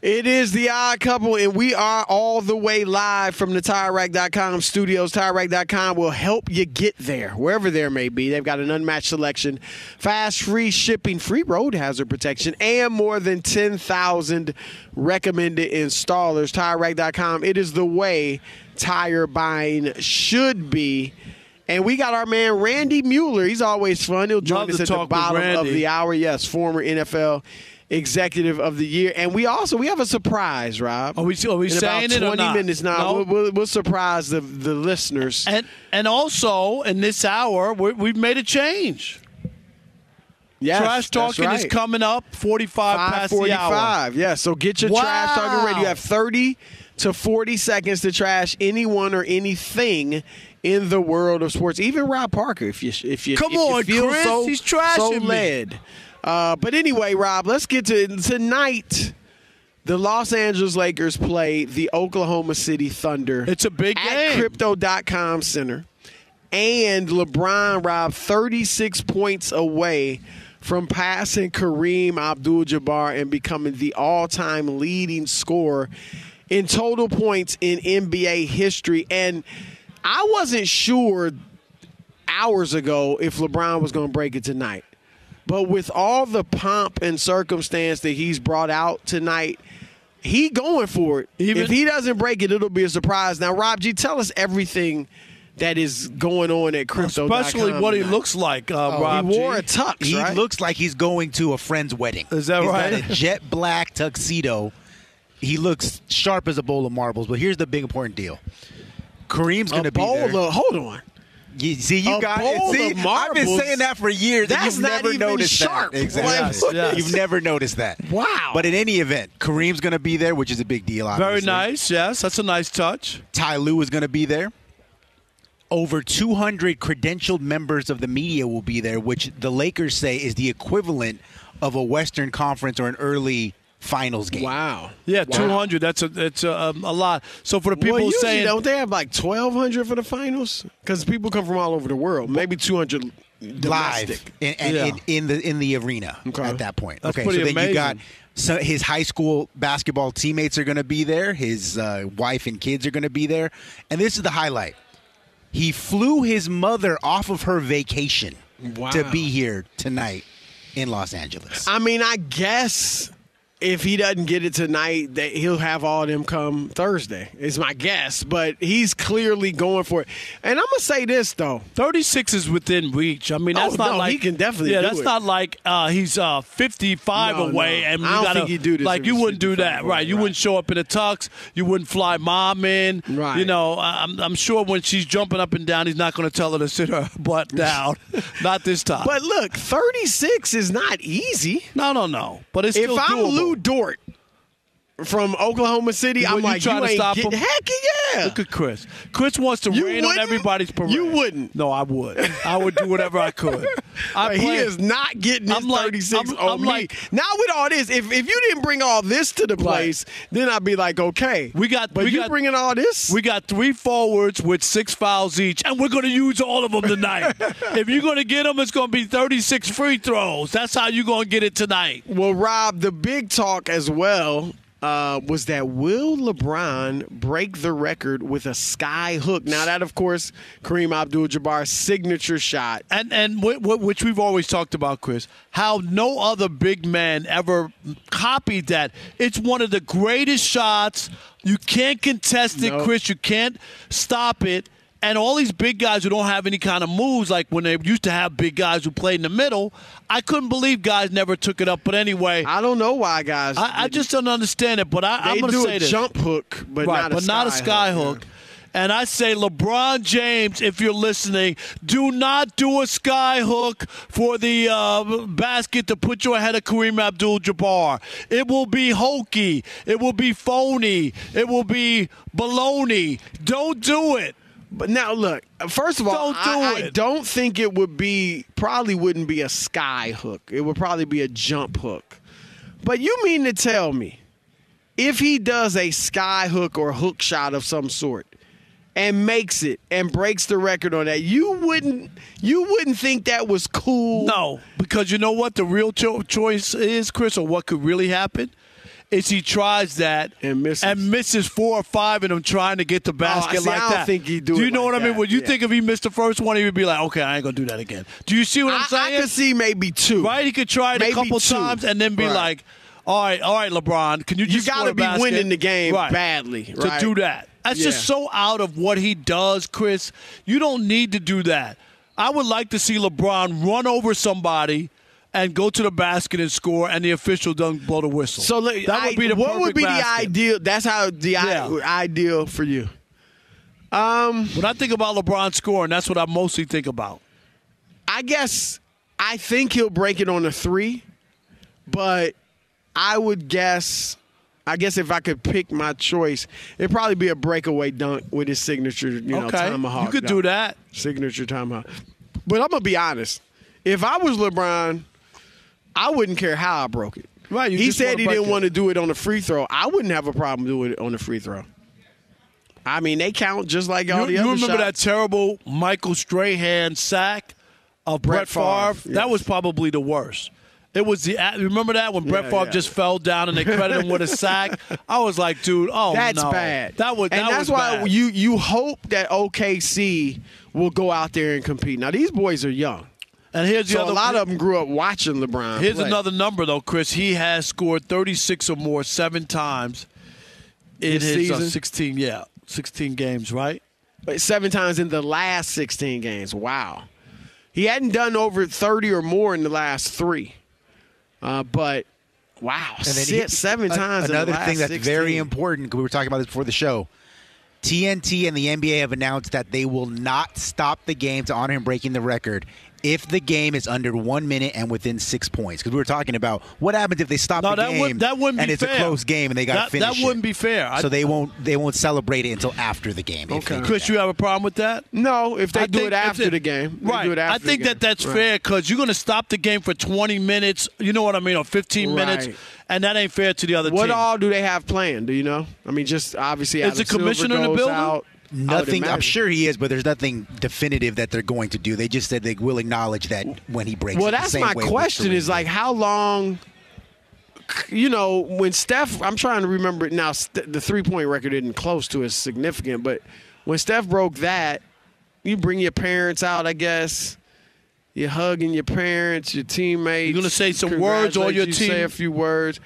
It is the odd couple, and we are all the way live from the TireRack.com studios. TireRack.com will help you get there, wherever there may be. They've got an unmatched selection, fast, free shipping, free road hazard protection, and more than 10,000 recommended installers. TireRack.com, it is the way tire buying should be. And we got our man Randy Mueller. He's always fun. He'll join Love us at the bottom of the hour. Yes, former NFL executive of the year. And we also we have a surprise, Rob. Are we, are we in saying about it or 20 not? minutes now. No? We'll, we'll, surprise the, the listeners. And and also in this hour, we we've made a change. Yes, Trash talking is coming up 45 past the hour. Yeah, so get your trash talking ready. You have 30 to 40 seconds to trash anyone or anything in the world of sports. Even Rob Parker, if you if you Come if you on, feel Chris. so, He's trashing so me. Uh, but anyway, Rob, let's get to tonight. The Los Angeles Lakers play the Oklahoma City Thunder. It's a big at game. Crypto.com Center. And LeBron, Rob, 36 points away from passing Kareem Abdul Jabbar and becoming the all time leading scorer in total points in NBA history. And I wasn't sure hours ago if LeBron was going to break it tonight. But with all the pomp and circumstance that he's brought out tonight, he going for it. Even- if he doesn't break it, it'll be a surprise. Now, Rob G, tell us everything that is going on at crypto. Especially what he looks like, uh, Oh, Rob he wore G. a tux, He right? looks like he's going to a friend's wedding. Is that He's right? Got a jet black tuxedo. He looks sharp as a bowl of marbles. But here's the big important deal: Kareem's going to be bowl there. of, hold on. You, see, you A got bowl it. See, of I've been saying that for years. That's you've not never even noticed sharp. that. Exactly. Yes, yes. You've never noticed that. Wow. But in any event, Kareem's going to be there, which is a big deal. Obviously. Very nice. Yes, that's a nice touch. Ty Lue is going to be there. Over 200 credentialed members of the media will be there, which the Lakers say is the equivalent of a Western Conference or an early finals game. Wow. Yeah, Wow. 200. That's a that's a, um, a lot. So for the people well, usually saying don't they have like 1,200 for the finals? Because people come from all over the world. Maybe 200 live domestic. in, and Yeah. in, in the in the arena Okay. at that point. That's okay, so then amazing. you got so his high school basketball teammates are going to be there. His uh, wife and kids are going to be there, and this is the highlight. He flew his mother off of her vacation Wow. to be here tonight in Los Angeles. I mean, I guess if he doesn't get it tonight, that he'll have all of them come Thursday. Is my guess, but he's clearly going for it. And I'm gonna say this though: 36 is within reach. I mean, that's Oh, not no, like he can definitely Yeah, that's it. not like uh, he's uh, 55 No, away, no. and I don't gotta think he'd do this like you wouldn't do that, away, right? You right. wouldn't show up in a tux. You wouldn't fly mom in, Right. You know, I'm, I'm sure when she's jumping up and down, he's not to tell her to sit her butt down. not this time. But look, 36 is not easy. no, no, no. But it's If still I'm doable. Dort from Oklahoma City, Would I'm like, try you to stop get, him? Heck yeah! Look at Chris. Chris wants to You rain on wouldn't? everybody's parade. You wouldn't. No, I would. I would do whatever I could. I Like, he is not getting his I'm like- 36 I'm- on I'm like- now with all this, if, if you didn't bring all this to the place, then I'd be like, okay. We got- but we you got- bringing all this? We got three forwards with six fouls each, and we're going to use all of them tonight. if you're going to get them, it's going to be 36 free throws. That's how you're going to get it tonight. well, Rob, the big talk as well uh, was that will LeBron break the record with a sky hook? Now that, of course, Kareem Abdul-Jabbar's signature shot. And and wh- wh- which we've always talked about, Chris, how no other big man ever copied that. It's one of the greatest shots. You can't contest it, No. Chris. You can't stop it. And all these big guys who don't have any kind of moves, like when they used to have big guys who played in the middle, I couldn't believe guys never took it up. But anyway, I don't know why, guys. I, I just don't understand it. But I, I'm going to do say a this. jump hook, but right, not a but sky not a sky hook. And I say, LeBron James, if you're listening, do not do a sky hook for the uh, basket to put you ahead of Kareem Abdul-Jabbar. It will be hokey. It will be phony. It will be baloney. Don't do it. But now, look. First of all, Don't do I, I don't think it would be. Probably wouldn't be a sky hook. It would probably be a jump hook. But you mean to tell me, if he does a sky hook or hook shot of some sort, and makes it and breaks the record on that, you wouldn't. You wouldn't think that was cool. No, because you know what the real cho- choice is, Chris, or what could really happen is he tries that And misses. and misses four or five of them trying to get the oh, basket Oh, see, like I don't that. think he'd do you it know like what I mean? that, Would you yeah. think if he missed the first one, he would be like, "Okay, I ain't gonna do that again." Do you see what I'm I, saying? I could see maybe two. right? He could try it Maybe a couple two. times and then be Right. like, "All right, all right, LeBron, can you just You gotta be basket?" winning the game Right. badly to do that. That's just so out of what he does, Chris. You don't need to do that. I would like to see LeBron run over somebody and go to the basket and score, and the official doesn't blow the whistle. So look, that would I- be the what would be the ideal? That's how the i- ideal for you. Um, when I think about LeBron scoring, that's what I mostly think about. I guess I think he'll break it on a three, but I would guess. I guess if I could pick my choice, it'd probably be a breakaway dunk with his signature, you know, okay, tomahawk. you could dunk. do that. signature tomahawk. But I'm gonna be honest. If I was LeBron, I wouldn't care how I broke it. Right, you he said he didn't it. want to do it on the free throw. I wouldn't have a problem doing it on the free throw. I mean, they count just like all You, the you other You remember that terrible Michael Strahan sack of Brett, Brett Favre? Favre, That was probably the worst. It was the remember that when Brett Yeah, Favre yeah. just fell down and they credited him with a sack. I was like, dude, oh That's no. bad. That was and that that's was why bad. you you hope that OKC will go out there and compete. Now these boys are young, and here's the so other a lot of them grew up watching LeBron. Here's play. another number though, Chris. He has scored 36 or more seven times in This his uh, season? 16 yeah 16 games, right? But seven times in the last 16 games. Wow. He hadn't done over 30 or more in the last three. Uh, but wow, And then six, he- seven a- times. in the Another last thing that's 16. very important. 'cause We were talking about this before the show. TNT and the NBA have announced that they will not stop the game to honor him breaking the record if the game is under one minute and within six points. Because we were talking about what happens if they stop No, the that game would that wouldn't and be it's fair. a close game and they got to that, finish That wouldn't it. be fair. I- So they won't they won't celebrate it until after the game. Okay. Chris, that. you have a problem with that? No, if they I do think it after if the game. They right? do it after I think that that's Right. fair because you're going to stop the game for 20 minutes. You know what I mean, or 15 minutes, and that ain't fair to the other What team. all do they have planned? Do you know? I mean, just obviously, Is Adam the commissioner Silver in the building? Out. I would Nothing. I'm sure he is, but there's nothing definitive that they're going to do. They just said they will acknowledge that when he breaks. Well, it, the that's same my way question. Is like how long? You know, when Steph, I'm trying to remember it now. The three point record isn't close to as significant, but when Steph broke that, you bring your parents out, I guess. You're hugging your parents, your teammates. You're gonna say some words on your Congratulate you, team. Say a few words.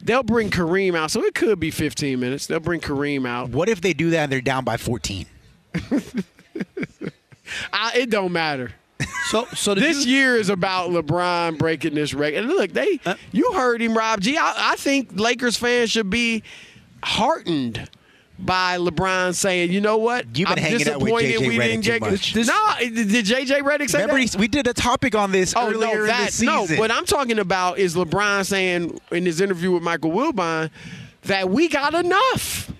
They'll bring Kareem out, so it could be 15 minutes. They'll bring Kareem out. What if they do that and they're down by 14? I, it don't matter. So, so This you- year is about LeBron breaking this record. And look, they Uh, you heard him, Rob G. I, I think Lakers fans should be heartened by LeBron saying, "You know what? You've been I'm hanging out with disappointed JJ we Redick didn't too get much. This, no, did JJ Redick say Remember, that? he- we did a topic on this Oh earlier no, in the that season. no. What I'm talking about is LeBron saying in his interview with Michael Wilbon that we got enough.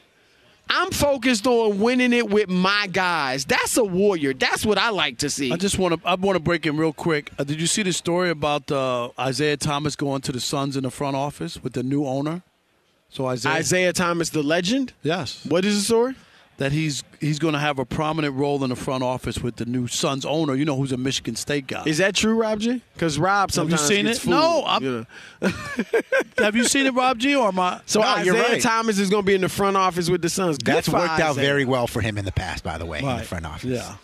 I'm focused on winning it with my guys. That's a warrior. That's what I like to see. I just want to I want to break in real quick. Uh, did you see the story about uh, Isiah Thomas going to the Suns in the front office with the new owner? So Isiah, Isiah Thomas, the legend. yes, What is the story? that he's he's going to have a prominent role in the front office with the new Suns owner. You know, who's a Michigan State guy. Is that true, Rob G? Because Rob Have you sometimes seen gets it? fooled, No, I'm- you know. have you seen it, Rob G? Or am I? So No, Isiah right. Thomas is going to be in the front office with the Suns. That's for worked out Isiah. very well for him in the past, by the way, in the front office. Yeah.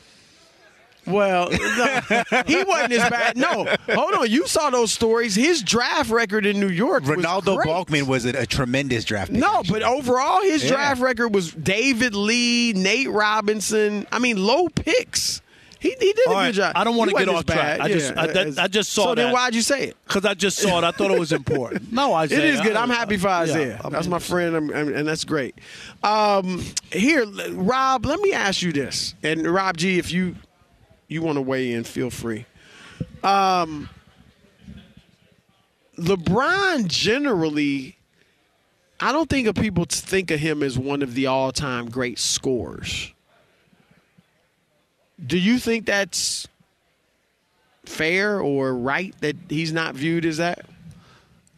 Well, no, he wasn't as bad. No, hold on. You saw those stories. His draft record in New York. Renaldo great. Balkman was a, a tremendous draft pick. No, actually. but overall, his Yeah. draft record was David Lee, Nate Robinson. I mean, low picks. He, he did a All good job. I don't wanna get off track. bad. I just- I- that- I just saw So then why'd you say it? Because I just saw it. I thought it was important. No, It Isiah. is good. I'm happy for Isiah. I that's my friend, I'm- I'm- and that's great. Um, here, Rob, let me ask you this, and Rob G, if you you want to weigh in, feel free. Um, LeBron generally, I don't think of people to think of him as one of the all-time great scorers. Do you think that's fair or right that he's not viewed as that?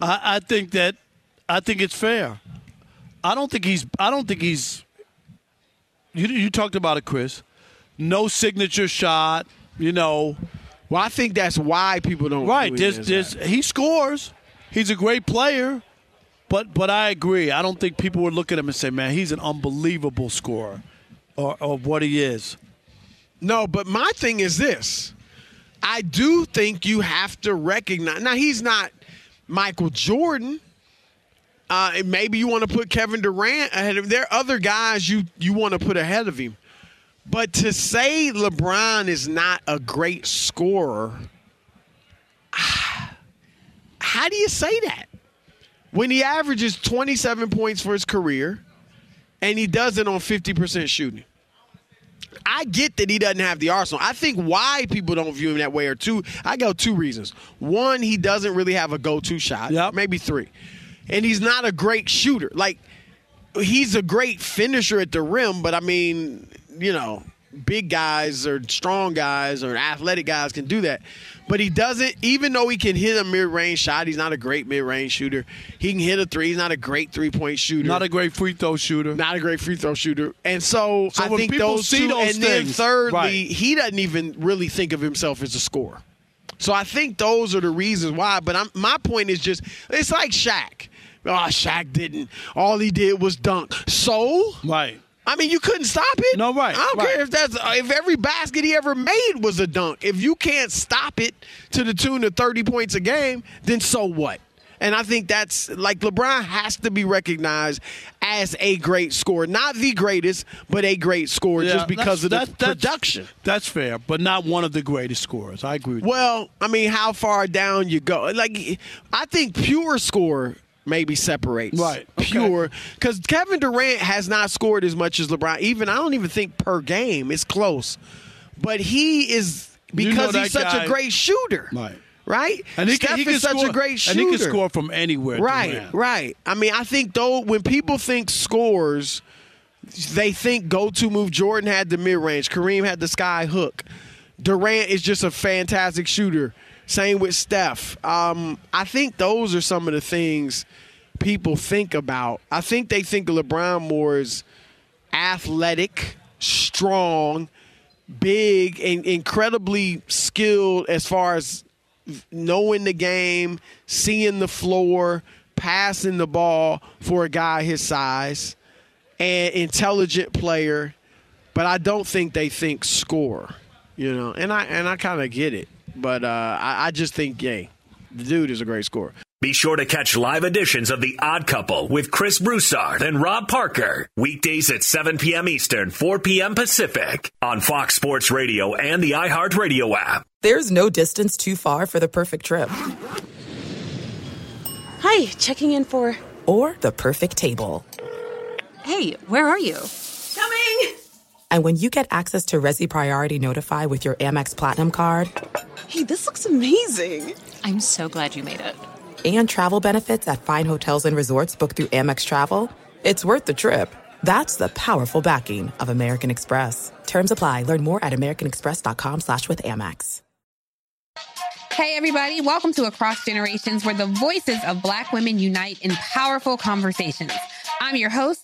I, I think that I think it's fair. I don't think he's. I don't think he's. You you talked about it, Chris. No signature shot. You know. Well, I think that's why people don't. Right. There's, there's, he scores. He's a great player. But but I agree. I don't think people would look at him and say, "Man, he's an unbelievable scorer," or, or what he is. No, but my thing is this. I do think you have to recognize. Now he's not Michael Jordan. Uh, maybe you want to put Kevin Durant ahead of. There are other guys you you want to put ahead of him. But to say LeBron is not a great scorer, how do you say that? When he averages 27 points for his career and he does it on 50% shooting. I get that he doesn't have the arsenal. I think why people don't view him that way are two. I go two reasons. One, he doesn't really have a go-to shot. Yep. Maybe three, and he's not a great shooter. Like he's a great finisher at the rim, but I mean, you know, big guys or strong guys or athletic guys can do that. But he doesn't, even though he can hit a mid range shot, he's not a great mid range shooter. He can hit a three, he's not a great three point shooter. Not a great free throw shooter. not a great free throw shooter. And so, So I think those see two, those and then thirdly, right. he doesn't even really think of himself as a scorer. So I think those are the reasons why. But I'm, my point is just, it's like Shaq. Oh, Shaq didn't. All he did was dunk. So Right. I mean, you couldn't stop it. No, right, I don't right. care if that's if every basket he ever made was a dunk. If you can't stop it to the tune of thirty points a game, then so what? And I think that's like LeBron has to be recognized as a great scorer, not the greatest, but a great scorer, Yeah, just because of the that's- that's- production. That's fair, but not one of the greatest scorers. I agree with Well, I mean, how far down you go? Like, I think pure score maybe separates. Right. Okay. Pure. Because Kevin Durant has not scored as much as LeBron. Even, I don't even think per game. It's close. But he is, You know because he's such guy- a great shooter. Right. Right? And he Steph can, he is such score, a great shooter. And he can score from anywhere. Right, Durant. right. I mean, I think though when people think scores, they think go-to move. Jordan had the mid-range. Kareem had the sky hook. Durant is just a fantastic shooter. Same with Steph. Um, I think those are some of the things people think about. I think they think LeBron more is athletic, strong, big, and incredibly skilled as far as knowing the game, seeing the floor, passing the ball for a guy his size, and intelligent player. But I don't think they think score, you know. And I and I kind of get it. But uh, I, I just think, yay, the dude is a great scorer. Be sure to catch live editions of The Odd Couple with Chris Broussard and Rob Parker. Weekdays at 7 p.m. Eastern, 4 p.m. Pacific on Fox Sports Radio and the iHeartRadio app. There's no distance too far for the perfect trip. Hi, checking in for. Or the perfect table. Hey, where are you? Coming! And when you get access to Resy Priority Notify with your Amex Platinum card. Hey, this looks amazing! I'm so glad you made it and travel benefits at fine hotels and resorts booked through Amex Travel, it's worth the trip. That's the powerful backing of American Express. Terms apply. Learn more at americanexpress.com slash with Amex. Hey everybody, welcome to Across Generations where the voices of black women unite in powerful conversations. I'm your host,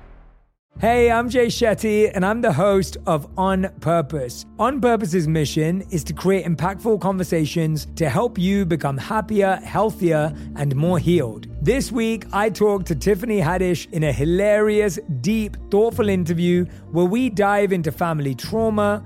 Hey, I'm Jay Shetty, and I'm the host of On Purpose. On Purpose's mission is to create impactful conversations to help you become happier, healthier, and more healed. This week, I talked to Tiffany Haddish in a hilarious, deep, thoughtful interview where we dive into family trauma,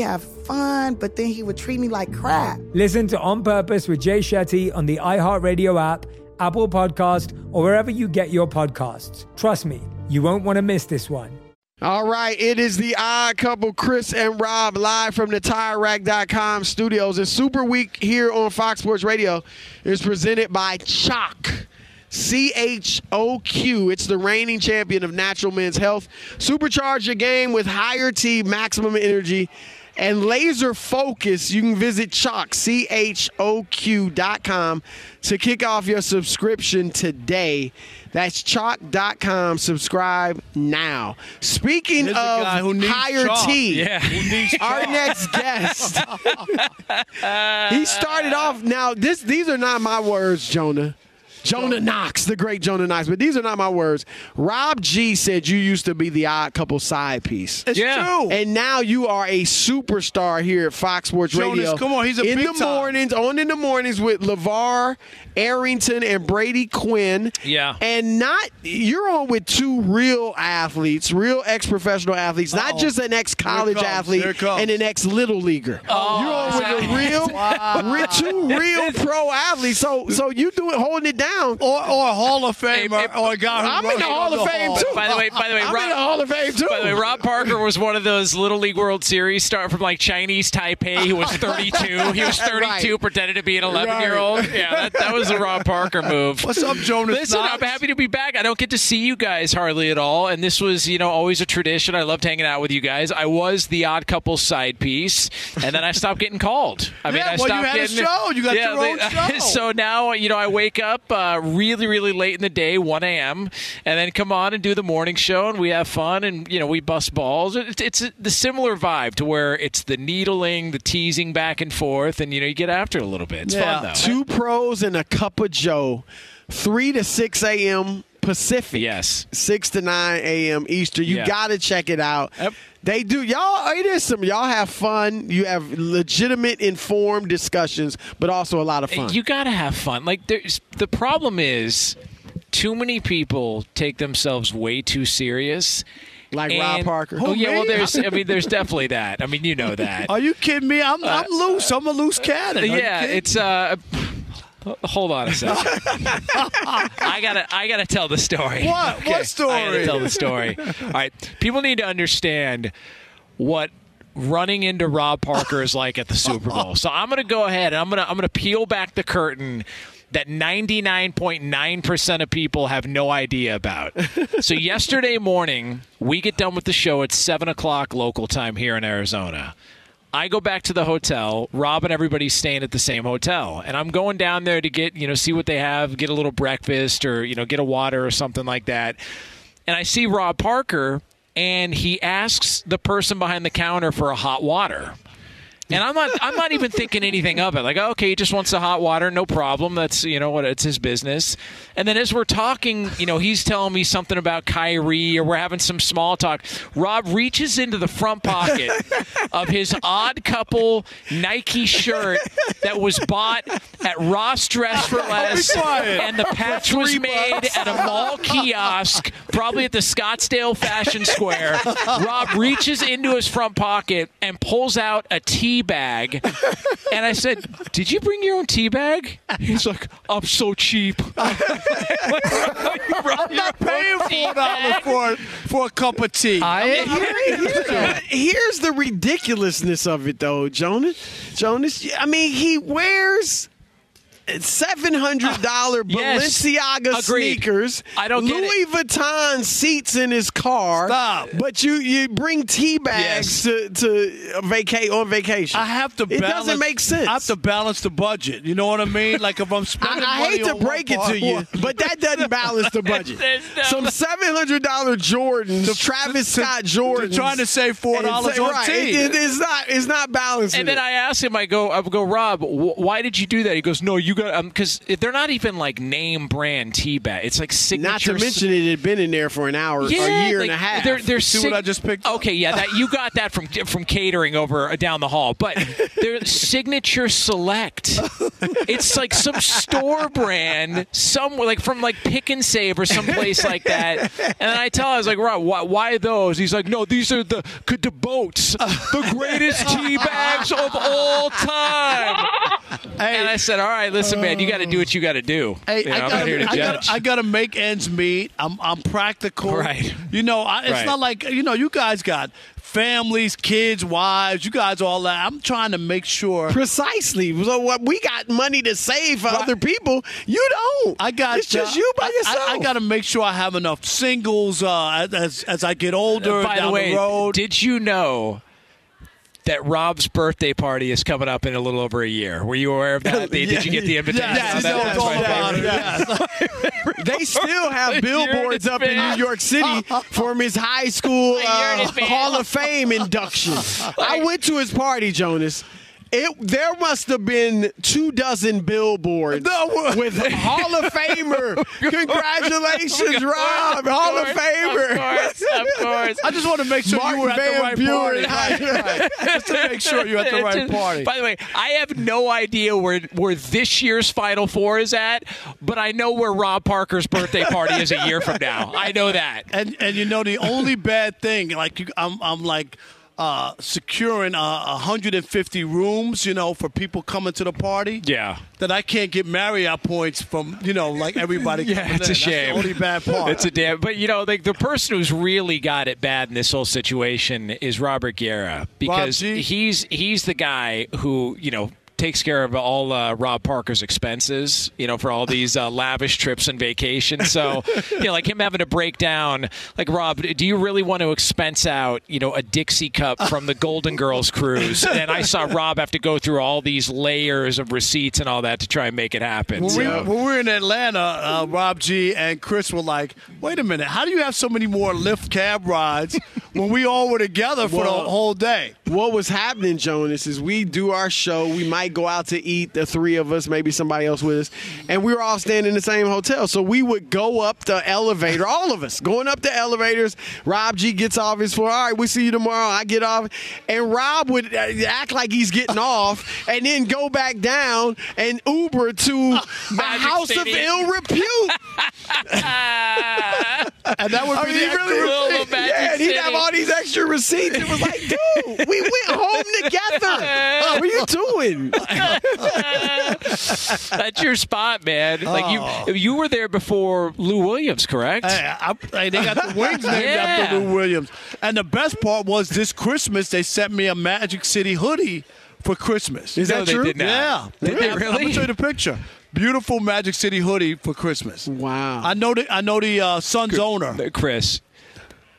have fun, but then he would treat me like crap. Listen to On Purpose with Jay Shetty on the iHeartRadio app, Apple Podcast, or wherever you get your podcasts. Trust me, you won't want to miss this one. All right, it is the odd couple, Chris and Rob, live from the TireRack.com studios. And Super Week here on Fox Sports Radio is presented by Choq. C H O Q. It's the reigning champion of natural men's health. Supercharge your game with higher T, maximum energy and laser focus, you can visit Choq, C H O Q.com to kick off your subscription today. That's choq.com. Subscribe now. Speaking of higher chalk. T, yeah. our next guest, he started off. Now, this these are not my words, Jonas. Jonas Knox, the great Jonas Knox. But these are not my words. Rob G said you used to be the odd couple side piece. It's yeah. true. And now you are a superstar here at Fox Sports Jonas, Radio. Come on, he's a big thing. in big the time. mornings, on in the mornings with LaVar Arrington and Brady Quinn. Yeah. And not you're on with two real athletes, real ex professional athletes, not Uh-oh. just an ex college comes. athlete Here it comes. and an ex little leaguer. Oh, you're on with a real, Wow. two real pro athletes. So so you do it holding it down. Or, or a Hall of Fame Hey, or, or a guy who I'm in the Hall of Fame hall. too. By the way, by the way, I'm Rob, in the Hall of Fame too. By the way, Rob Parker was one of those Little League World Series start from like Chinese Taipei. He was 32. He was 32, Right. pretended to be an 11 year old. Yeah, that, that was a Rob Parker move. What's up, Jonas Listen, Knox? I'm happy to be back. I don't get to see you guys hardly at all, and this was, you know, always a tradition. I loved hanging out with you guys. I was the odd couple side piece, and then I stopped getting called. I mean, Yeah, I well, you stopped had a getting show. You got yeah, your own they- show. So now, you know, I wake up. Uh, uh, really, really late in the day, 1 a.m., and then come on and do the morning show, and we have fun, and you know we bust balls. It's, it's the similar vibe to where it's the needling, the teasing back and forth, and you know you get after it a little bit. It's fun though. Two pros and a cup of Joe, three to six a.m. Pacific. Yes. Six to nine a.m. Eastern. You Yeah. got to check it out. They do y'all. It is some y'all have fun. You have legitimate, informed discussions, but also a lot of fun. You got to have fun. Like there's the problem is too many people take themselves way too serious. Like Rob Parker. Oh Who, yeah, well there's I mean there's definitely that. I mean you know that. Are you kidding me? I'm I'm loose. I'm a loose cannon. Are yeah, it's uh hold on a second. I gotta I gotta tell the story. What? What story? I gotta tell the story. All right. People need to understand what running into Rob Parker is like at the Super Bowl. So I'm gonna go ahead and I'm gonna I'm gonna peel back the curtain that 99.9% of people have no idea about. so yesterday morning, we get done with the show at 7 o'clock local time here in Arizona. I go back to the hotel. Rob and everybody's staying at the same hotel, and I'm going down there to get you know see what they have, get a little breakfast or you know get a water or something like that. And I see Rob Parker, and he asks the person behind the counter for a hot water. And I'm not I'm not even thinking anything of it. Like, oh, okay, he just wants the hot water, no problem. That's you know what it's his business. And then as we're talking, you know, he's telling me something about Kyrie or we're having some small talk. Rob reaches into the front pocket of his odd couple Nike shirt that was bought at Ross Dress for Less. And the patch was made at a mall kiosk, probably at the Scottsdale Fashion Square. Rob reaches into his front pocket and pulls out a tea bag. And I said, Did you bring your own tea bag? He's like, I'm so cheap. I'm not paying four dollars for for a cup of tea. Here- here's, here's the ridiculousness of it, though, Jonas. Jonas, I mean, he wears seven hundred dollar ah, Yes. Balenciaga Agreed. sneakers. I don't get Louis Vuitton seats in his car. Stop. But you you bring tea bags to to vacate on vacation. I have to. It balance, doesn't make sense. I have to balance the budget. You know what I mean? Like if I'm I, spending I money hate to break it to you, but that doesn't balance the budget. No- Some seven hundred dollar Jordans, the, Travis to- Scott Jordans. trying to save $4 on right, tea. it- it's not. It's not balancing. And then it. I asked him, I go, I go, Rob, wh- why did you do that? He goes, No, you got because they're not even like name brand tea bag. It's like signature. not to mention it had been in there for an hour, Yeah, a year like, and a half. They're, they're See sig- what I just picked up? Okay, yeah, that you got that from from catering over uh, down the hall, but they're signature select. It's like some store brand, somewhere like from like Pick and Save or someplace like that. And then I tell him, I was like, Rob, why, why those? He's like, No, these are the the boats, the greatest tea bags of all time. and I said, All right, listen, man, you got to do what you got to do. Hey, You know, I gotta, not here to I judge. gotta, I gotta make ends meet. I'm, I'm practical. Right. You know, I, it's Right. not like you know, you guys got families, kids, wives. You guys all that. I'm trying to make sure. Precisely. So what we got money to save for other people. You don't. I got. It's just uh, you by I- yourself. I, I got to make sure I have enough singles uh, as as I get older By down the way, road. did you know that Rob's birthday party is coming up in a little over a year? Were you aware of that? Did you get the invitation? Yes, Oh, that- know that's all my about favorite. it. Yes. They still have billboards up in New York City for his high school uh, Hall of Fame induction. I went to his party, Jonas. It there must have been two dozen billboards with Hall of Famer. Congratulations, Rob, Hall of Famer. Of course, of course. I just want to make sure Mark you were at Van the right Buren. party. Right, right. Just to make sure you're at the right party. By the way, I have no idea where where this year's Final Four is at, but I know where Rob Parker's birthday party is a year from now. I know that. And and you know the only bad thing, like you, I'm I'm like uh, securing uh, 150 rooms, you know, for people coming to the party. Yeah. That I can't get Marriott points from, you know, like everybody. Yeah, it's in. a shame. That's the only bad part. It's a damn. But you know, like the person who's really got it bad in this whole situation is Robert Guerra because he's he's the guy who you know takes care of all uh, Rob Parker's expenses, you know, for all these uh, lavish trips and vacations. So, you know, like him having to break down, like Rob, do you really want to expense out, you know, a Dixie cup from the Golden Girls cruise? And I saw Rob have to go through all these layers of receipts and all that to try and make it happen. When, we, when we were in Atlanta, uh, Rob G and Chris were like, "Wait a minute, how do you have so many more Lyft cab rides when we all were together for Well, the whole day?" What was happening, Jonas, is we do our show. We might go out to eat, the three of us, maybe somebody else with us, and we were all staying in the same hotel. So we would go up the elevator, all of us going up the elevators. Rob G gets off his floor. All right, we see you tomorrow. I get off, and Rob would uh, act like he's getting off, and then go back down and Uber to a house City. of ill repute. and that would I mean, the he really receipt. yeah, and he'd have all these extra receipts. It was like, dude, we went home together. What are you doing? That's your spot, man. Like you, you were there before Lou Williams, correct? Hey, I, hey, they got the wings named Yeah. after Lou Williams. And the best part was this Christmas they sent me a Magic City hoodie for Christmas. Is that No, they true? did not. Yeah. Did they I'm gonna show you the picture. Beautiful Magic City hoodie for Christmas. Wow. I know the I know the uh, Suns owner. Chris,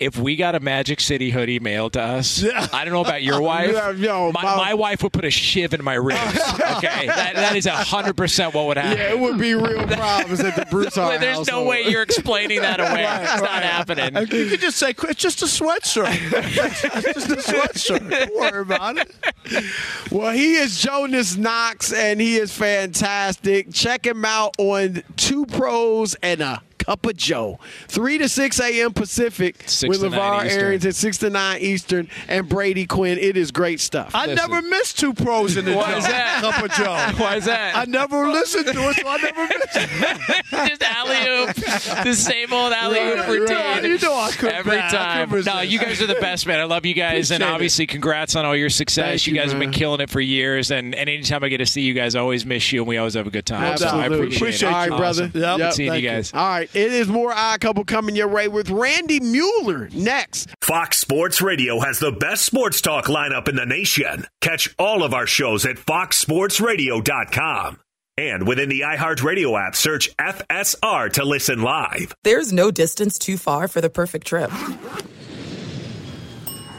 if we got a Magic City hoodie mailed to us, I don't know about your wife. Yo, my, my- my wife would put a shiv in my ribs. Okay, that, that is hundred percent what would happen. Yeah, it would be real problems at the Broussard There's no way you're explaining that away. Right, it's not right. happening. You could just say it's just a sweatshirt. it's just a sweatshirt. Don't worry about it. Well, he is Jonas Knox, and he is fantastic. Check him out on Two Pros and a Cup of Joe. 3 to 6 a.m. Pacific Six with LaVar Eastern. Arians at 6 to 9 Eastern and Brady Quinn. It is great stuff. I Listen. never missed two pros in the Why Joe. is that? Cup of Joe. Why is that? I never listened to it, so I never missed it. Just alley oop, the same old alley oop Right, routine. right. You know I couldn't every back. I time. couldn't No, you guys are the best, man. I love you guys, and Appreciate it. obviously, congrats on all your success. You you, guys have been killing it for years, and, and anytime I get to see you guys, I always miss you, and we always have a good time. So I appreciate, Appreciate it. All right, you. brother. Awesome. Yep. Good seeing Thank you you. guys. All right, it is more Odd Couple coming your way with Randy Mueller next. Fox Sports Radio has the best sports talk lineup in the nation. Catch all of our shows at foxsportsradio.com. And within the iHeartRadio app, search FSR to listen live. There's no distance too far for the perfect trip.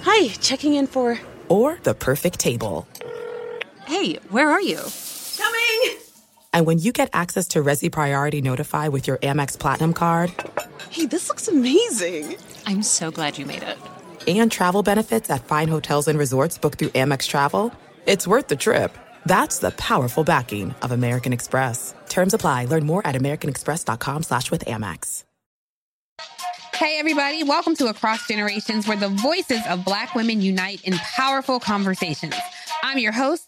Hi, checking in for. Or the perfect table. Hey, where are you? Coming! And when you get access to Resy Priority Notify with your Amex Platinum card Hey, this looks amazing. I'm so glad you made it. and travel benefits at fine hotels and resorts booked through Amex Travel, it's worth the trip. That's the powerful backing of American Express. Terms apply. Learn more at americanexpress.com slash with Amex. Hey, everybody, welcome to Across Generations, where the voices of Black women unite in powerful conversations. I'm your host,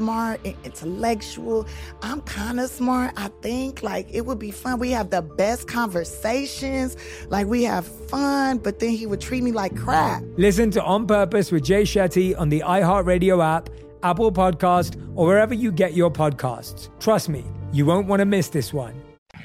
smart and intellectual. I'm kind of smart, I think. Like, it would be fun. We have the best conversations. Like, we have fun, but then he would treat me like crap. Listen to On Purpose with Jay Shetty on the iHeartRadio app, Apple Podcast, or wherever you get your podcasts. Trust me, you won't want to miss this one.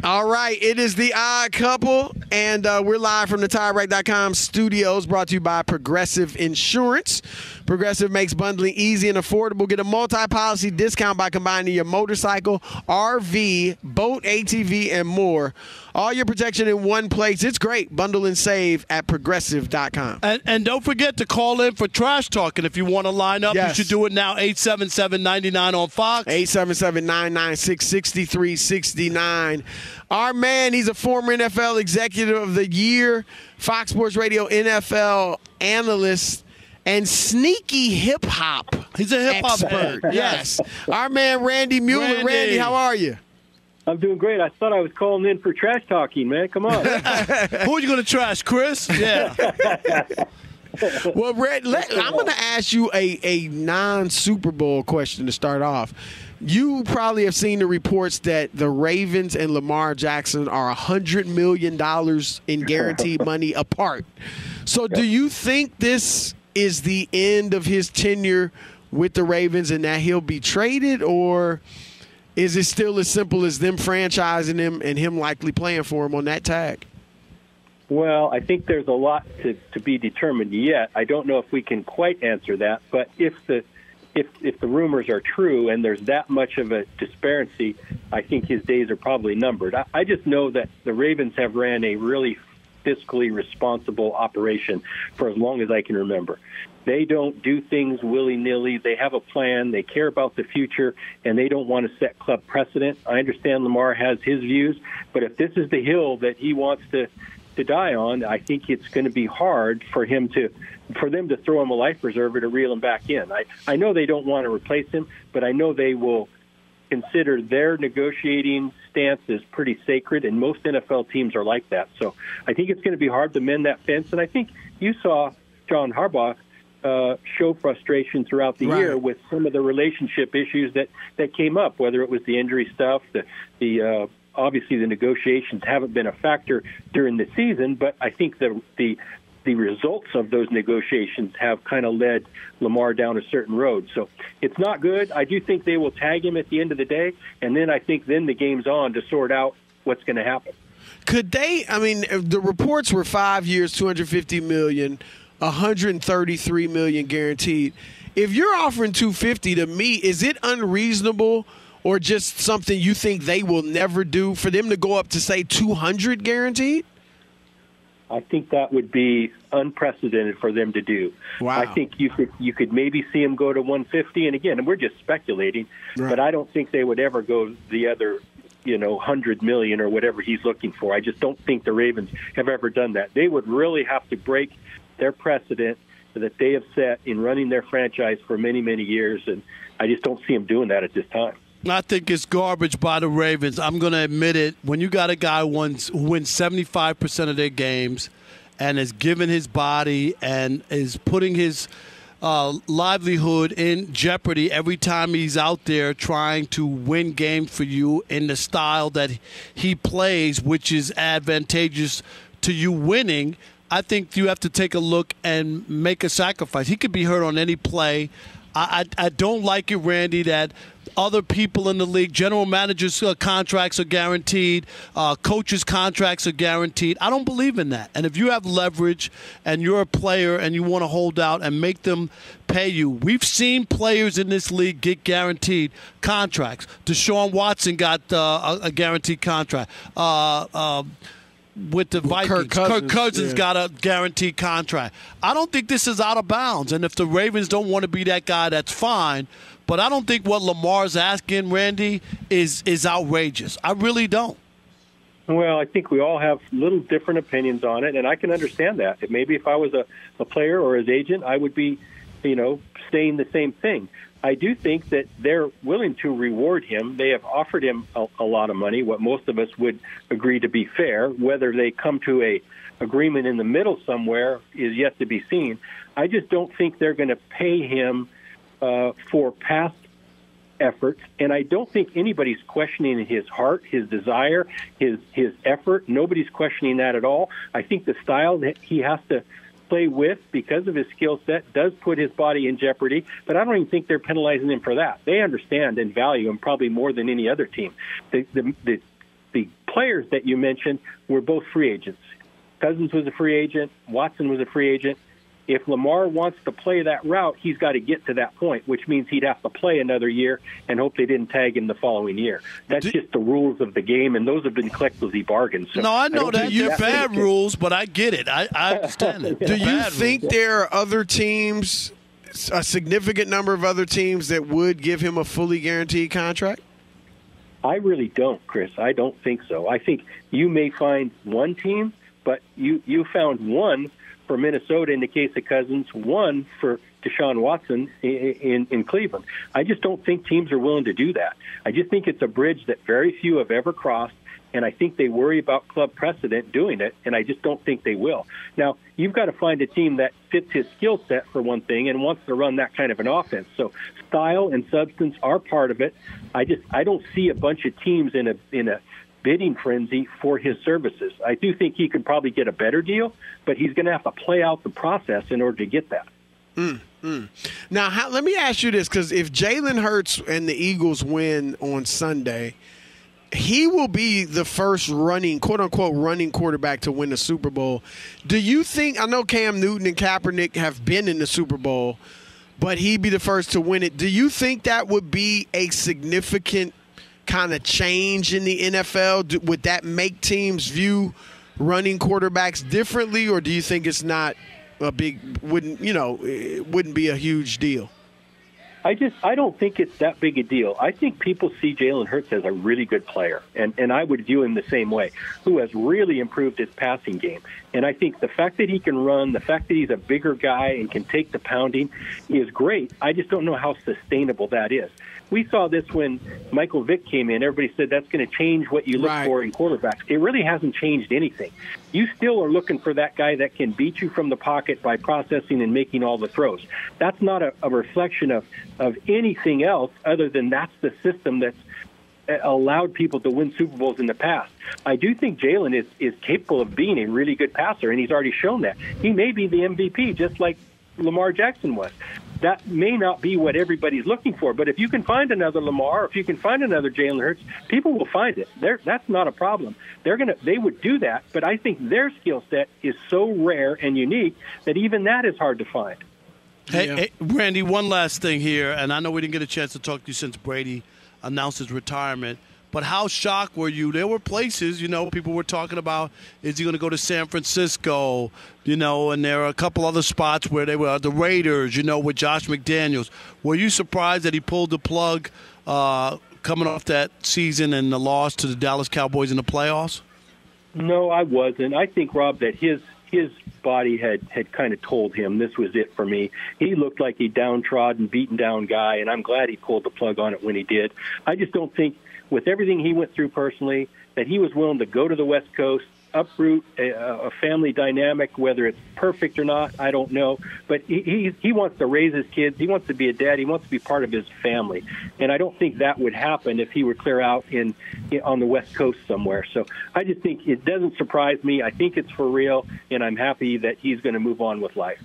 All right, it is the odd couple, and uh, we're live from the TireRack.com studios, brought to you by Progressive Insurance. Progressive makes bundling easy and affordable. Get a multi-policy discount by combining your motorcycle, RV, boat, ATV, and more. All your protection in one place. It's great. Bundle and save at Progressive.com. And, and don't forget to call in for trash talking if you want to line up, Yes. you should do it now. 877-99 on Fox. 877-996-6369. Our man, he's a former NFL Executive of the Year, Fox Sports Radio NFL analyst, and sneaky hip hop. He's a hip hop expert. yes. Our man, Randy Mueller. Randy. Randy. how are you? I'm doing great. I thought I was calling in for trash talking, man. Come on. Who are you going to trash, Chris? Yeah. well, Red, let, I'm going to ask you a, a non Super Bowl question to start off. You probably have seen the reports that the Ravens and Lamar Jackson are $100 million in guaranteed money apart. So, do you think this is the end of his tenure with the Ravens and that he'll be traded, or is it still as simple as them franchising him and him likely playing for him on that tag? well, I think there's a lot to, to be determined yet. I don't know if we can quite answer that, but if the if if the rumors are true and there's that much of a disparity, I think his days are probably numbered. I, I just know that the Ravens have ran a really fiscally responsible operation for as long as I can remember. They don't do things willy nilly. They have a plan. They care about the future, and they don't want to set club precedent. I understand Lamar has his views, but if this is the hill that he wants to to die on, I think it's going to be hard for him to for them to throw him a life preserver to reel him back in. I I know they don't want to replace him, but I know they will consider their negotiating stance is pretty sacred, and most NFL teams are like that. So I think it's going to be hard to mend that fence. And I think you saw John Harbaugh uh, show frustration throughout the Right. year with some of the relationship issues that that came up, whether it was the injury stuff, the the uh, obviously the negotiations haven't been a factor during the season, but I think the the the results of those negotiations have kind of led Lamar down a certain road. So it's not good. I do think they will tag him at the end of the day, and then I think then the game's on to sort out what's going to happen. Could they? I mean, the reports were five years, two hundred fifty million, one hundred thirty-three million guaranteed. If you're offering two fifty to me, is it unreasonable or just something you think they will never do for them to go up to say two hundred guaranteed? I think that would be unprecedented for them to do. Wow. I think you could you could maybe see them go to 150, and again, we're just speculating, but I don't think they would ever go the other, you know, 100 million or whatever he's looking for. I just don't think the Ravens have ever done that. They would really have to break their precedent that they have set in running their franchise for many many years, and I just don't see them doing that at this time. I think it's garbage by the Ravens. I'm going to admit it. When you got a guy who wins, who wins 75% of their games and is giving his body and is putting his uh, livelihood in jeopardy every time he's out there trying to win games for you in the style that he plays, which is advantageous to you winning, I think you have to take a look and make a sacrifice. He could be hurt on any play. I, I, don't like it, Randy, that other people in the league, general managers' uh, contracts are guaranteed, uh, coaches' contracts are guaranteed. I don't believe in that. And if you have leverage and you're a player and you want to hold out and make them pay you, we've seen players in this league get guaranteed contracts. Deshaun Watson got uh, a, a guaranteed contract. With the Vikings. Kirk Cousins, yeah. got a guaranteed contract. I don't think this is out of bounds. And if the Ravens don't want to be that guy, that's fine. But I don't think what Lamar's asking, Randy, is is outrageous. I really don't. Well, I think we all have little different opinions on it, and I can understand that. Maybe if I was a, a player or his agent, I would be, you know, saying the same thing. I do think that they're willing to reward him. They have offered him a, a lot of money, what most of us would agree to be fair. Whether they come to a agreement in the middle somewhere is yet to be seen. I just don't think they're going to pay him uh, for past efforts, and I don't think anybody's questioning his heart, his desire, his his effort. Nobody's questioning that at all. I think the style that he has to play with because of his skill set does put his body in jeopardy, but I don't even think they're penalizing him for that. They understand and value him probably more than any other team. The the the, the players that you mentioned were both free agents. Cousins was a free agent, Watson was a free agent if Lamar wants to play that route, he's got to get to that point, which means he'd have to play another year and hope they didn't tag him the following year. That's Do, just the rules of the game, and those have been collectively bargained. So no, I know I that you bad rules, but I get it. I, I understand it. Do you think rules. there are other teams, a significant number of other teams that would give him a fully guaranteed contract? I really don't, Chris. I don't think so. I think you may find one team, but you you found one for Minnesota in the case of Cousins, one for Deshaun Watson in, in, in Cleveland. I just don't think teams are willing to do that. I just think it's a bridge that very few have ever crossed, and I think they worry about club precedent doing it, and I just don't think they will. Now, you've got to find a team that fits his skill set for one thing and wants to run that kind of an offense. So style and substance are part of it. I just I don't see a bunch of teams in a in a bidding frenzy for his services. I do think he could probably get a better deal, but he's going to have to play out the process in order to get that. Mm, mm. Now, how, let me ask you this: because if Jalen Hurts and the Eagles win on Sunday, he will be the first running, quote unquote, running quarterback to win the Super Bowl. Do you think? I know Cam Newton and Kaepernick have been in the Super Bowl, but he'd be the first to win it. Do you think that would be a significant kind of change in the NFL? Would that make teams view running quarterbacks differently, or do you think it's not a big wouldn't you know wouldn't be a huge deal? I just I don't think it's that big a deal. I think people see Jalen Hurts as a really good player, and and I would view him the same way, who has really improved his passing game. And I think the fact that he can run, the fact that he's a bigger guy and can take the pounding, is great. I just don't know how sustainable that is we saw this when Michael Vick came in. Everybody said that's going to change what you look right. for in quarterbacks. It really hasn't changed anything. You still are looking for that guy that can beat you from the pocket by processing and making all the throws. That's not a, a reflection of, of anything else other than that's the system that's uh, allowed people to win Super Bowls in the past. I do think Jalen is, is capable of being a really good passer, and he's already shown that. He may be the MVP, just like Lamar Jackson was that may not be what everybody's looking for. But if you can find another Lamar, if you can find another Jalen Hurts, people will find it. They're, that's not a problem. They're gonna they would do that, but I think their skill set is so rare and unique that even that is hard to find. Hey, yeah. hey, Randy, one last thing here, and I know we didn't get a chance to talk to you since Brady announced his retirement. But how shocked were you? There were places, you know, people were talking about is he going to go to San Francisco, you know, and there are a couple other spots where they were the Raiders, you know, with Josh McDaniels. Were you surprised that he pulled the plug uh, coming off that season and the loss to the Dallas Cowboys in the playoffs? No, I wasn't. I think Rob that his his body had had kind of told him this was it for me. He looked like a downtrodden, beaten down guy, and I'm glad he pulled the plug on it when he did. I just don't think with everything he went through personally, that he was willing to go to the West Coast, uproot a, a family dynamic, whether it's perfect or not, I don't know. But he, he he wants to raise his kids. He wants to be a dad. He wants to be part of his family, and I don't think that would happen if he were clear out in, in on the West Coast somewhere. So I just think it doesn't surprise me. I think it's for real, and I'm happy that he's going to move on with life.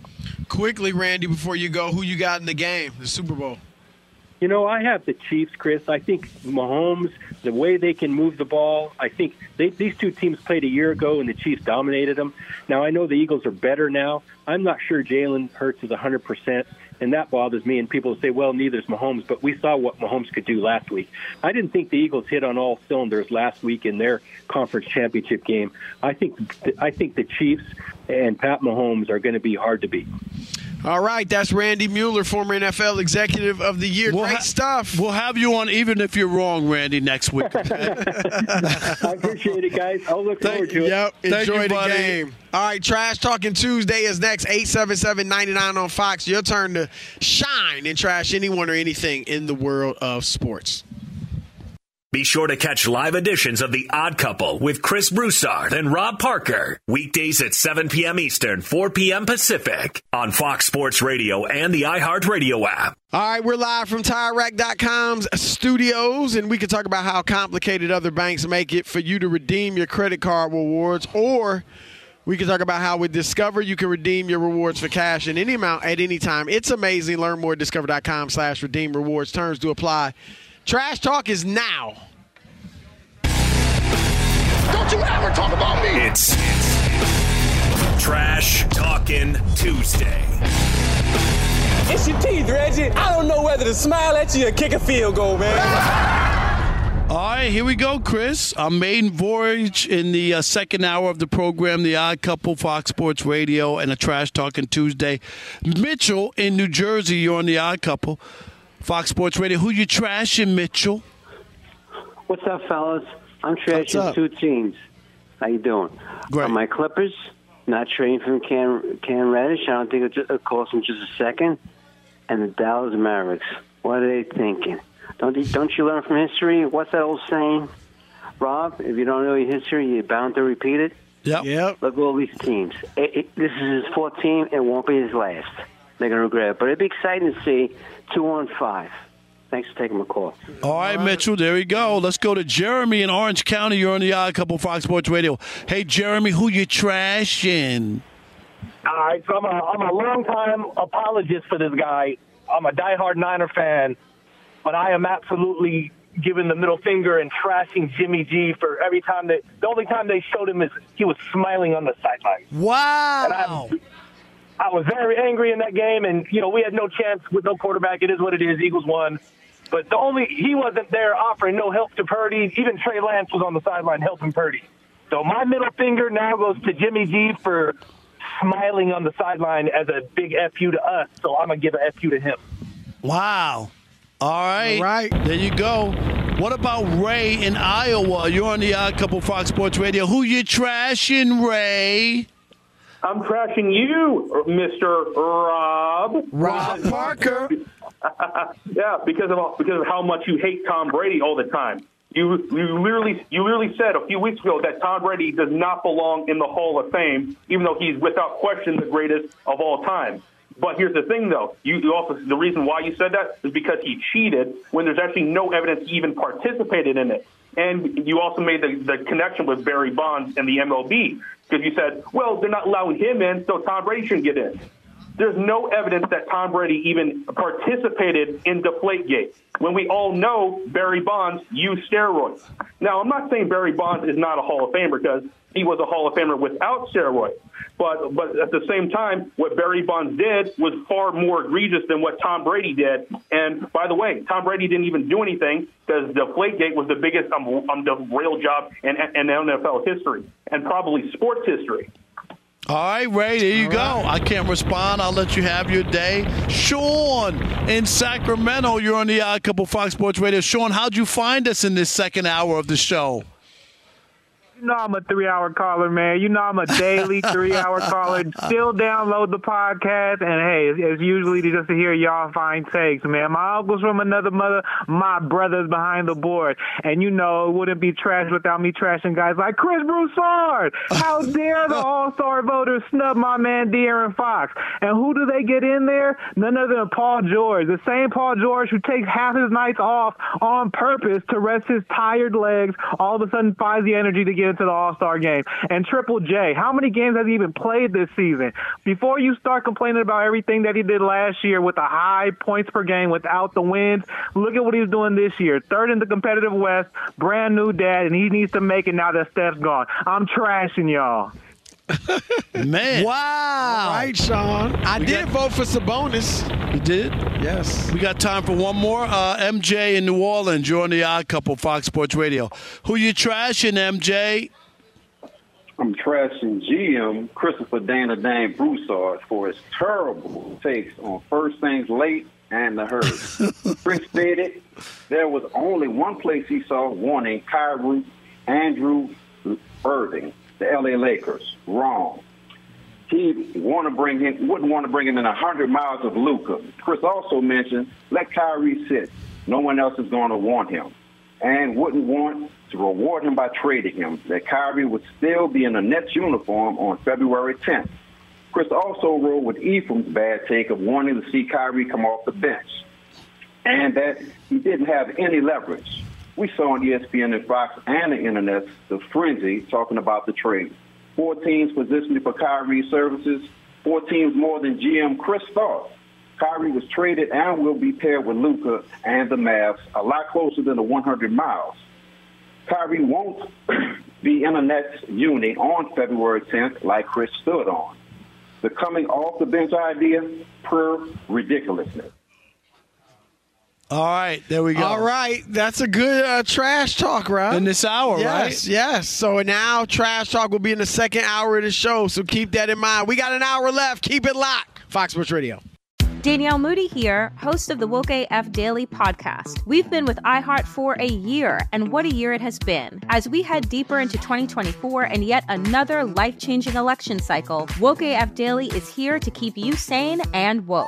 Quickly, Randy, before you go, who you got in the game, the Super Bowl? You know, I have the Chiefs, Chris. I think Mahomes, the way they can move the ball, I think they, these two teams played a year ago and the Chiefs dominated them. Now, I know the Eagles are better now. I'm not sure Jalen Hurts is 100%, and that bothers me. And people say, well, neither's Mahomes, but we saw what Mahomes could do last week. I didn't think the Eagles hit on all cylinders last week in their conference championship game. I think I think the Chiefs and Pat Mahomes are going to be hard to beat. All right, that's Randy Mueller, former NFL Executive of the Year. We'll Great ha- stuff. We'll have you on even if you're wrong, Randy, next week. I appreciate it, guys. I'll look forward to it. Yep. Thank Enjoy you, the buddy. game. All right, Trash Talking Tuesday is next. 877-99 on Fox. Your turn to shine and trash anyone or anything in the world of sports. Be sure to catch live editions of The Odd Couple with Chris Broussard and Rob Parker. Weekdays at 7 p.m. Eastern, 4 p.m. Pacific on Fox Sports Radio and the iHeartRadio app. All right, we're live from TireRack.com's studios, and we can talk about how complicated other banks make it for you to redeem your credit card rewards, or we can talk about how with Discover you can redeem your rewards for cash in any amount at any time. It's amazing. Learn more at discover.com slash redeem rewards. Terms do apply. Trash Talk is now. Don't you ever talk about me. It's Trash Talking Tuesday. It's your teeth, Reggie. I don't know whether to smile at you or kick a field goal, man. All right, here we go, Chris. Our maiden voyage in the uh, second hour of the program, The Odd Couple, Fox Sports Radio, and a Trash Talking Tuesday. Mitchell in New Jersey, you're on The Odd Couple, Fox Sports Radio. Who you trashing, Mitchell? What's up, fellas? I'm trashing two teams. How you doing? Great. Uh, my Clippers not trading from Cam Cam Reddish. I don't think it, it cost them just a second. And the Dallas Mavericks. What are they thinking? Don't you, don't you learn from history? What's that old saying, Rob? If you don't know your history, you're bound to repeat it. Yep. Yep. Look at all these teams. It, it, this is his fourth team. It won't be his last. They're going to regret it. But it'd be exciting to see two on five. Thanks for taking my call. All right, Mitchell, there we go. Let's go to Jeremy in Orange County. You're on The Odd Couple, Fox Sports Radio. Hey, Jeremy, who you trashing? All right, so I'm a, I'm a longtime apologist for this guy. I'm a diehard Niner fan, but I am absolutely giving the middle finger and trashing Jimmy G for every time that the only time they showed him is he was smiling on the sideline. Wow. I was very angry in that game, and you know we had no chance with no quarterback. It is what it is. Eagles won, but the only he wasn't there offering no help to Purdy. Even Trey Lance was on the sideline helping Purdy. So my middle finger now goes to Jimmy G for smiling on the sideline as a big fu to us. So I'm gonna give a fu to him. Wow. All right. All right. There you go. What about Ray in Iowa? You're on the Odd Couple Fox Sports Radio. Who you trashing, Ray? I'm trashing you, Mr. Rob. Rob Parker. yeah, because of because of how much you hate Tom Brady all the time. You you literally you literally said a few weeks ago that Tom Brady does not belong in the Hall of Fame, even though he's without question the greatest of all time. But here's the thing, though. You, you also the reason why you said that is because he cheated when there's actually no evidence he even participated in it. And you also made the, the connection with Barry Bonds and the MLB because you said, well, they're not allowing him in, so Tom Brady shouldn't get in. There's no evidence that Tom Brady even participated in Deflategate when we all know Barry Bonds used steroids. Now, I'm not saying Barry Bonds is not a Hall of Famer because he was a Hall of Famer without steroids. But but at the same time, what Barry Bonds did was far more egregious than what Tom Brady did. And by the way, Tom Brady didn't even do anything because the Deflategate was the biggest um, um, derail job in, in NFL history and probably sports history. All right, Ray, there you go. I can't respond. I'll let you have your day. Sean in Sacramento, you're on the Odd Couple Fox Sports Radio. Sean, how'd you find us in this second hour of the show? You know I'm a three hour caller, man. You know I'm a daily three hour caller. Still download the podcast, and hey, it's, usually just to hear y'all fine takes, man. My uncle's from another mother, my brother's behind the board, and you know it wouldn't be trash without me trashing guys like Chris Broussard. How dare the All Star voters snub my man De'Aaron Fox? And who do they get in there? None other than Paul George, the same Paul George who takes half his nights off on purpose to rest his tired legs. All of a sudden, finds the energy to get into the All Star game. And Triple J, how many games has he even played this season? Before you start complaining about everything that he did last year with the high points per game without the wins, look at what he's doing this year. Third in the competitive West, brand new dad, and he needs to make it now that Steph's gone. I'm trashing y'all. Man. Wow. All right, Sean. I We did got- vote for Sabonis. You did? Yes. We got time for one more. Uh, MJ in New Orleans, you're on the Odd Couple Fox Sports Radio. Who you trashing, MJ? I'm trashing GM Christopher Dana Dane Broussard for his terrible takes on first things late and the herd. Chris stated there was only one place he saw warning Kyrie Andrew Irving, the LA Lakers. Wrong. He want to bring him, wouldn't want to bring him in 100 miles of Luka. Chris also mentioned let Kyrie sit. No one else is going to want him. And wouldn't want to reward him by trading him. That Kyrie would still be in a Nets uniform on February 10th. Chris also wrote with Ephraim's bad take of wanting to see Kyrie come off the bench and that he didn't have any leverage. We saw on ESPN and Fox and the internet the frenzy talking about the trade. Four teams positioning for Kyrie's services, four teams more than GM Chris thought. Kyrie was traded and will be paired with Luka and the Mavs a lot closer than the 100 miles. Kyrie won't be in the Nets unit on February 10th like Chris stood on. The coming off the bench idea, pure ridiculousness. All right, there we go. All right, that's a good uh, trash talk, right? In this hour, yes, right? Yes. So now trash talk will be in the second hour of the show. So keep that in mind. We got an hour left. Keep it locked. Fox Sports Radio. Danielle Moody here, host of the Woke AF Daily podcast. We've been with iHeart for a year, and what a year it has been. As we head deeper into 2024 and yet another life changing election cycle, Woke AF Daily is here to keep you sane and woke.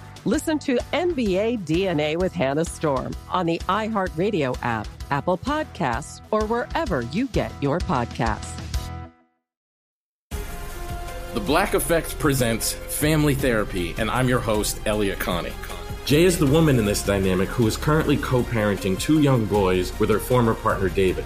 Listen to NBA DNA with Hannah Storm on the iHeartRadio app, Apple Podcasts, or wherever you get your podcasts. The Black Effect presents Family Therapy, and I'm your host, Elliott Connie. Jay is the woman in this dynamic who is currently co parenting two young boys with her former partner, David.